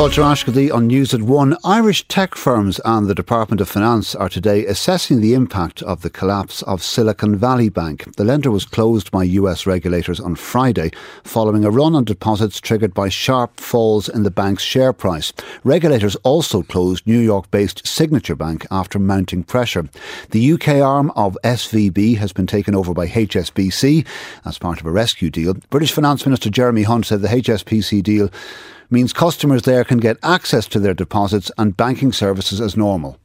Fáilte Ashkadi on News at One. Irish tech firms and the Department of Finance are today assessing the impact of the collapse of Silicon Valley Bank. The lender was closed by US regulators on Friday following a run on deposits triggered by sharp falls in the bank's share price. Regulators also closed New York based Signature Bank after mounting pressure. The UK arm of SVB has been taken over by HSBC as part of a rescue deal. British Finance Minister Jeremy Hunt said the HSBC deal means customers there can get access to their deposits and banking services as normal.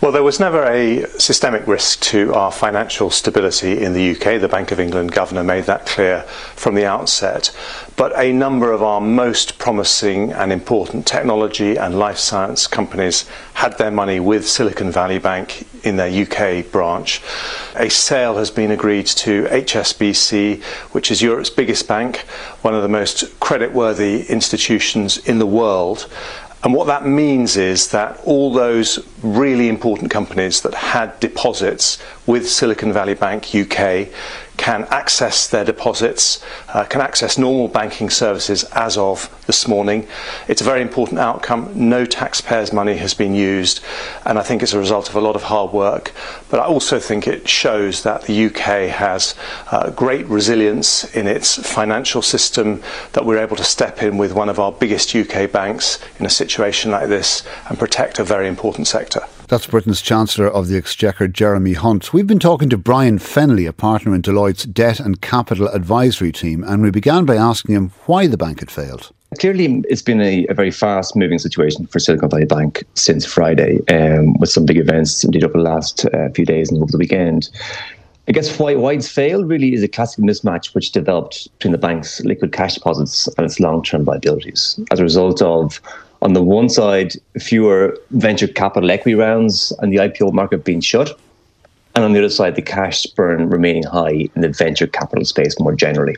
Well, there was never a systemic risk to our financial stability in the UK. The Bank of England governor made that clear from the outset. But a number of our most promising and important technology and life science companies had their money with Silicon Valley Bank in their UK branch. A sale has been agreed to HSBC, which is Europe's biggest bank, one of the most creditworthy institutions in the world. And what that means is that all those really important companies that had deposits with Silicon Valley Bank UK can access their deposits, uh, can access normal banking services as of this morning. It's a very important outcome. No taxpayers' money has been used, and I think it's a result of a lot of hard work. But I also think it shows that the UK has uh, great resilience in its financial system, that we're able to step in with one of our biggest UK banks in a situation like this and protect a very important sector. That's Britain's Chancellor of the Exchequer, Jeremy Hunt. We've been talking to Brian Fenley, a partner in Deloitte's Debt and Capital Advisory team, and we began by asking him why the bank had failed. Clearly, it's been a, a very fast moving situation for Silicon Valley Bank since Friday, um, with some big events indeed over the last uh, few days and over the weekend. I guess why, it's failed really is a classic mismatch which developed between the bank's liquid cash deposits and its long term liabilities as a result of on the one side, fewer venture capital equity rounds and the IPO market being shut. And on the other side, the cash burn remaining high in the venture capital space more generally.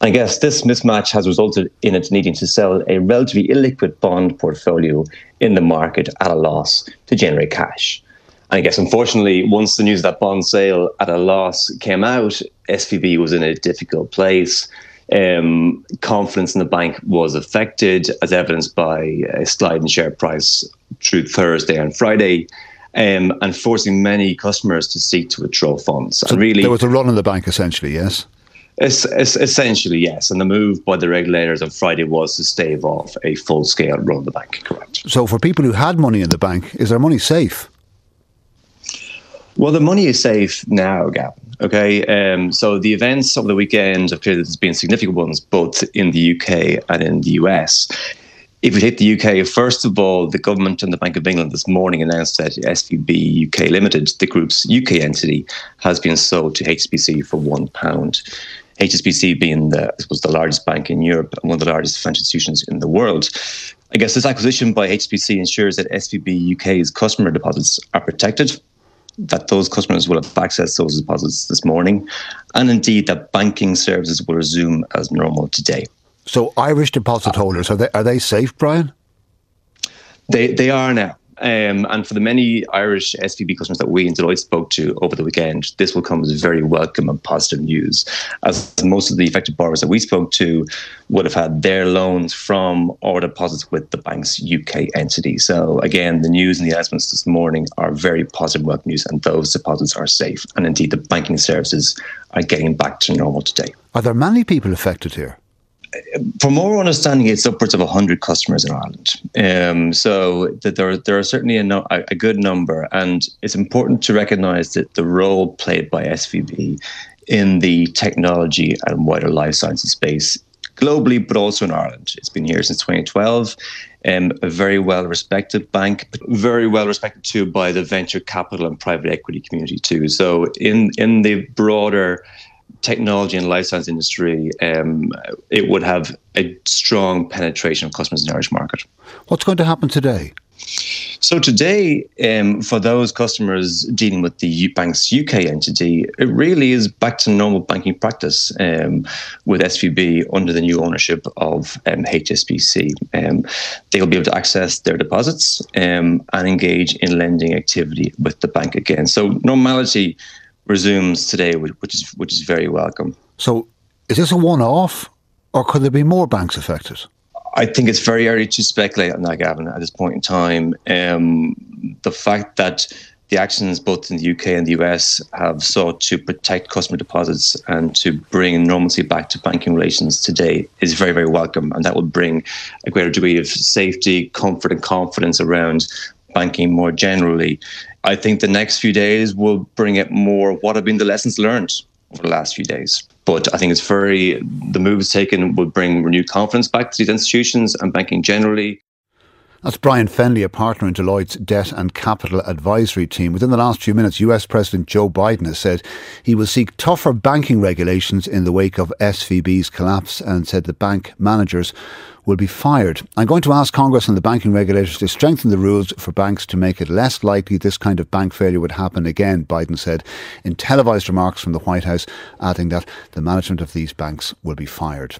I guess this mismatch has resulted in it needing to sell a relatively illiquid bond portfolio in the market at a loss to generate cash. I guess, unfortunately, once the news of that bond sale at a loss came out, SVB was in a difficult place um, confidence in the bank was affected, as evidenced by a slide in share price through Thursday and Friday. Um, and forcing many customers to seek to withdraw funds. So and really, there was a run on the bank, essentially, yes. Es- es- essentially, yes. And the move by the regulators on Friday was to stave off a full scale run on the bank, correct. So, for people who had money in the bank, is their money safe? Well, the money is safe now, Gavin. Okay, um, so the events of the weekend appear that there's been significant ones both in the UK and in the US. If we take the UK, first of all, the government and the Bank of England this morning announced that SVB UK Limited, the group's UK entity, has been sold to HSBC for one pound. HSBC being the was the largest bank in Europe and one of the largest financial institutions in the world. I guess this acquisition by HSBC ensures that SVB UK's customer deposits are protected that those customers will have accessed those deposits this morning, and indeed that banking services will resume as normal today. So, Irish deposit holders are they are they safe, Brian? They they are now. Um, and for the many Irish SVB customers that we in Deloitte spoke to over the weekend, this will come as very welcome and positive news, as most of the affected borrowers that we spoke to would have had their loans from or deposits with the bank's UK entity. So again, the news and the announcements this morning are very positive welcome news, and those deposits are safe. And indeed, the banking services are getting back to normal today. Are there many people affected here? From our understanding, it's upwards of 100 customers in Ireland. Um, so that there, there are certainly a, no, a, good number. And it's important to recognise that the role played by SVB in the technology and wider life sciences space globally, but also in Ireland. It's been here since 2012. Um, a very well respected bank, very well respected too by the venture capital and private equity community too. So in in the broader technology and life science industry, um, it would have a strong penetration of customers in the Irish market. What's going to happen today? So today, um, for those customers dealing with the bank's UK entity, it really is back to normal banking practice um, with SVB under the new ownership of um, HSBC. Um, they'll be able to access their deposits um, and engage in lending activity with the bank again. So normality resumes today, which is which is very welcome. So, is this a one-off, or could there be more banks affected? I think it's very early to speculate on that, Gavin, at this point in time. Um, the fact that the actions both in the UK and the US have sought to protect customer deposits and to bring normalcy back to banking relations today is very, very welcome. And that will bring a greater degree of safety, comfort, and confidence around banking more generally. I think the next few days will bring it more what have been the lessons learned over the last few days. But I think it's very, the moves taken will bring renewed confidence back to these institutions and banking generally. That's Brian Fenley, a partner in Deloitte's Debt and Capital Advisory team. Within the last few minutes, US President Joe Biden has said he will seek tougher banking regulations in the wake of SVB's collapse and said the bank managers will be fired. I'm going to ask Congress and the banking regulators to strengthen the rules for banks to make it less likely this kind of bank failure would happen again, Biden said in televised remarks from the White House, adding that the management of these banks will be fired.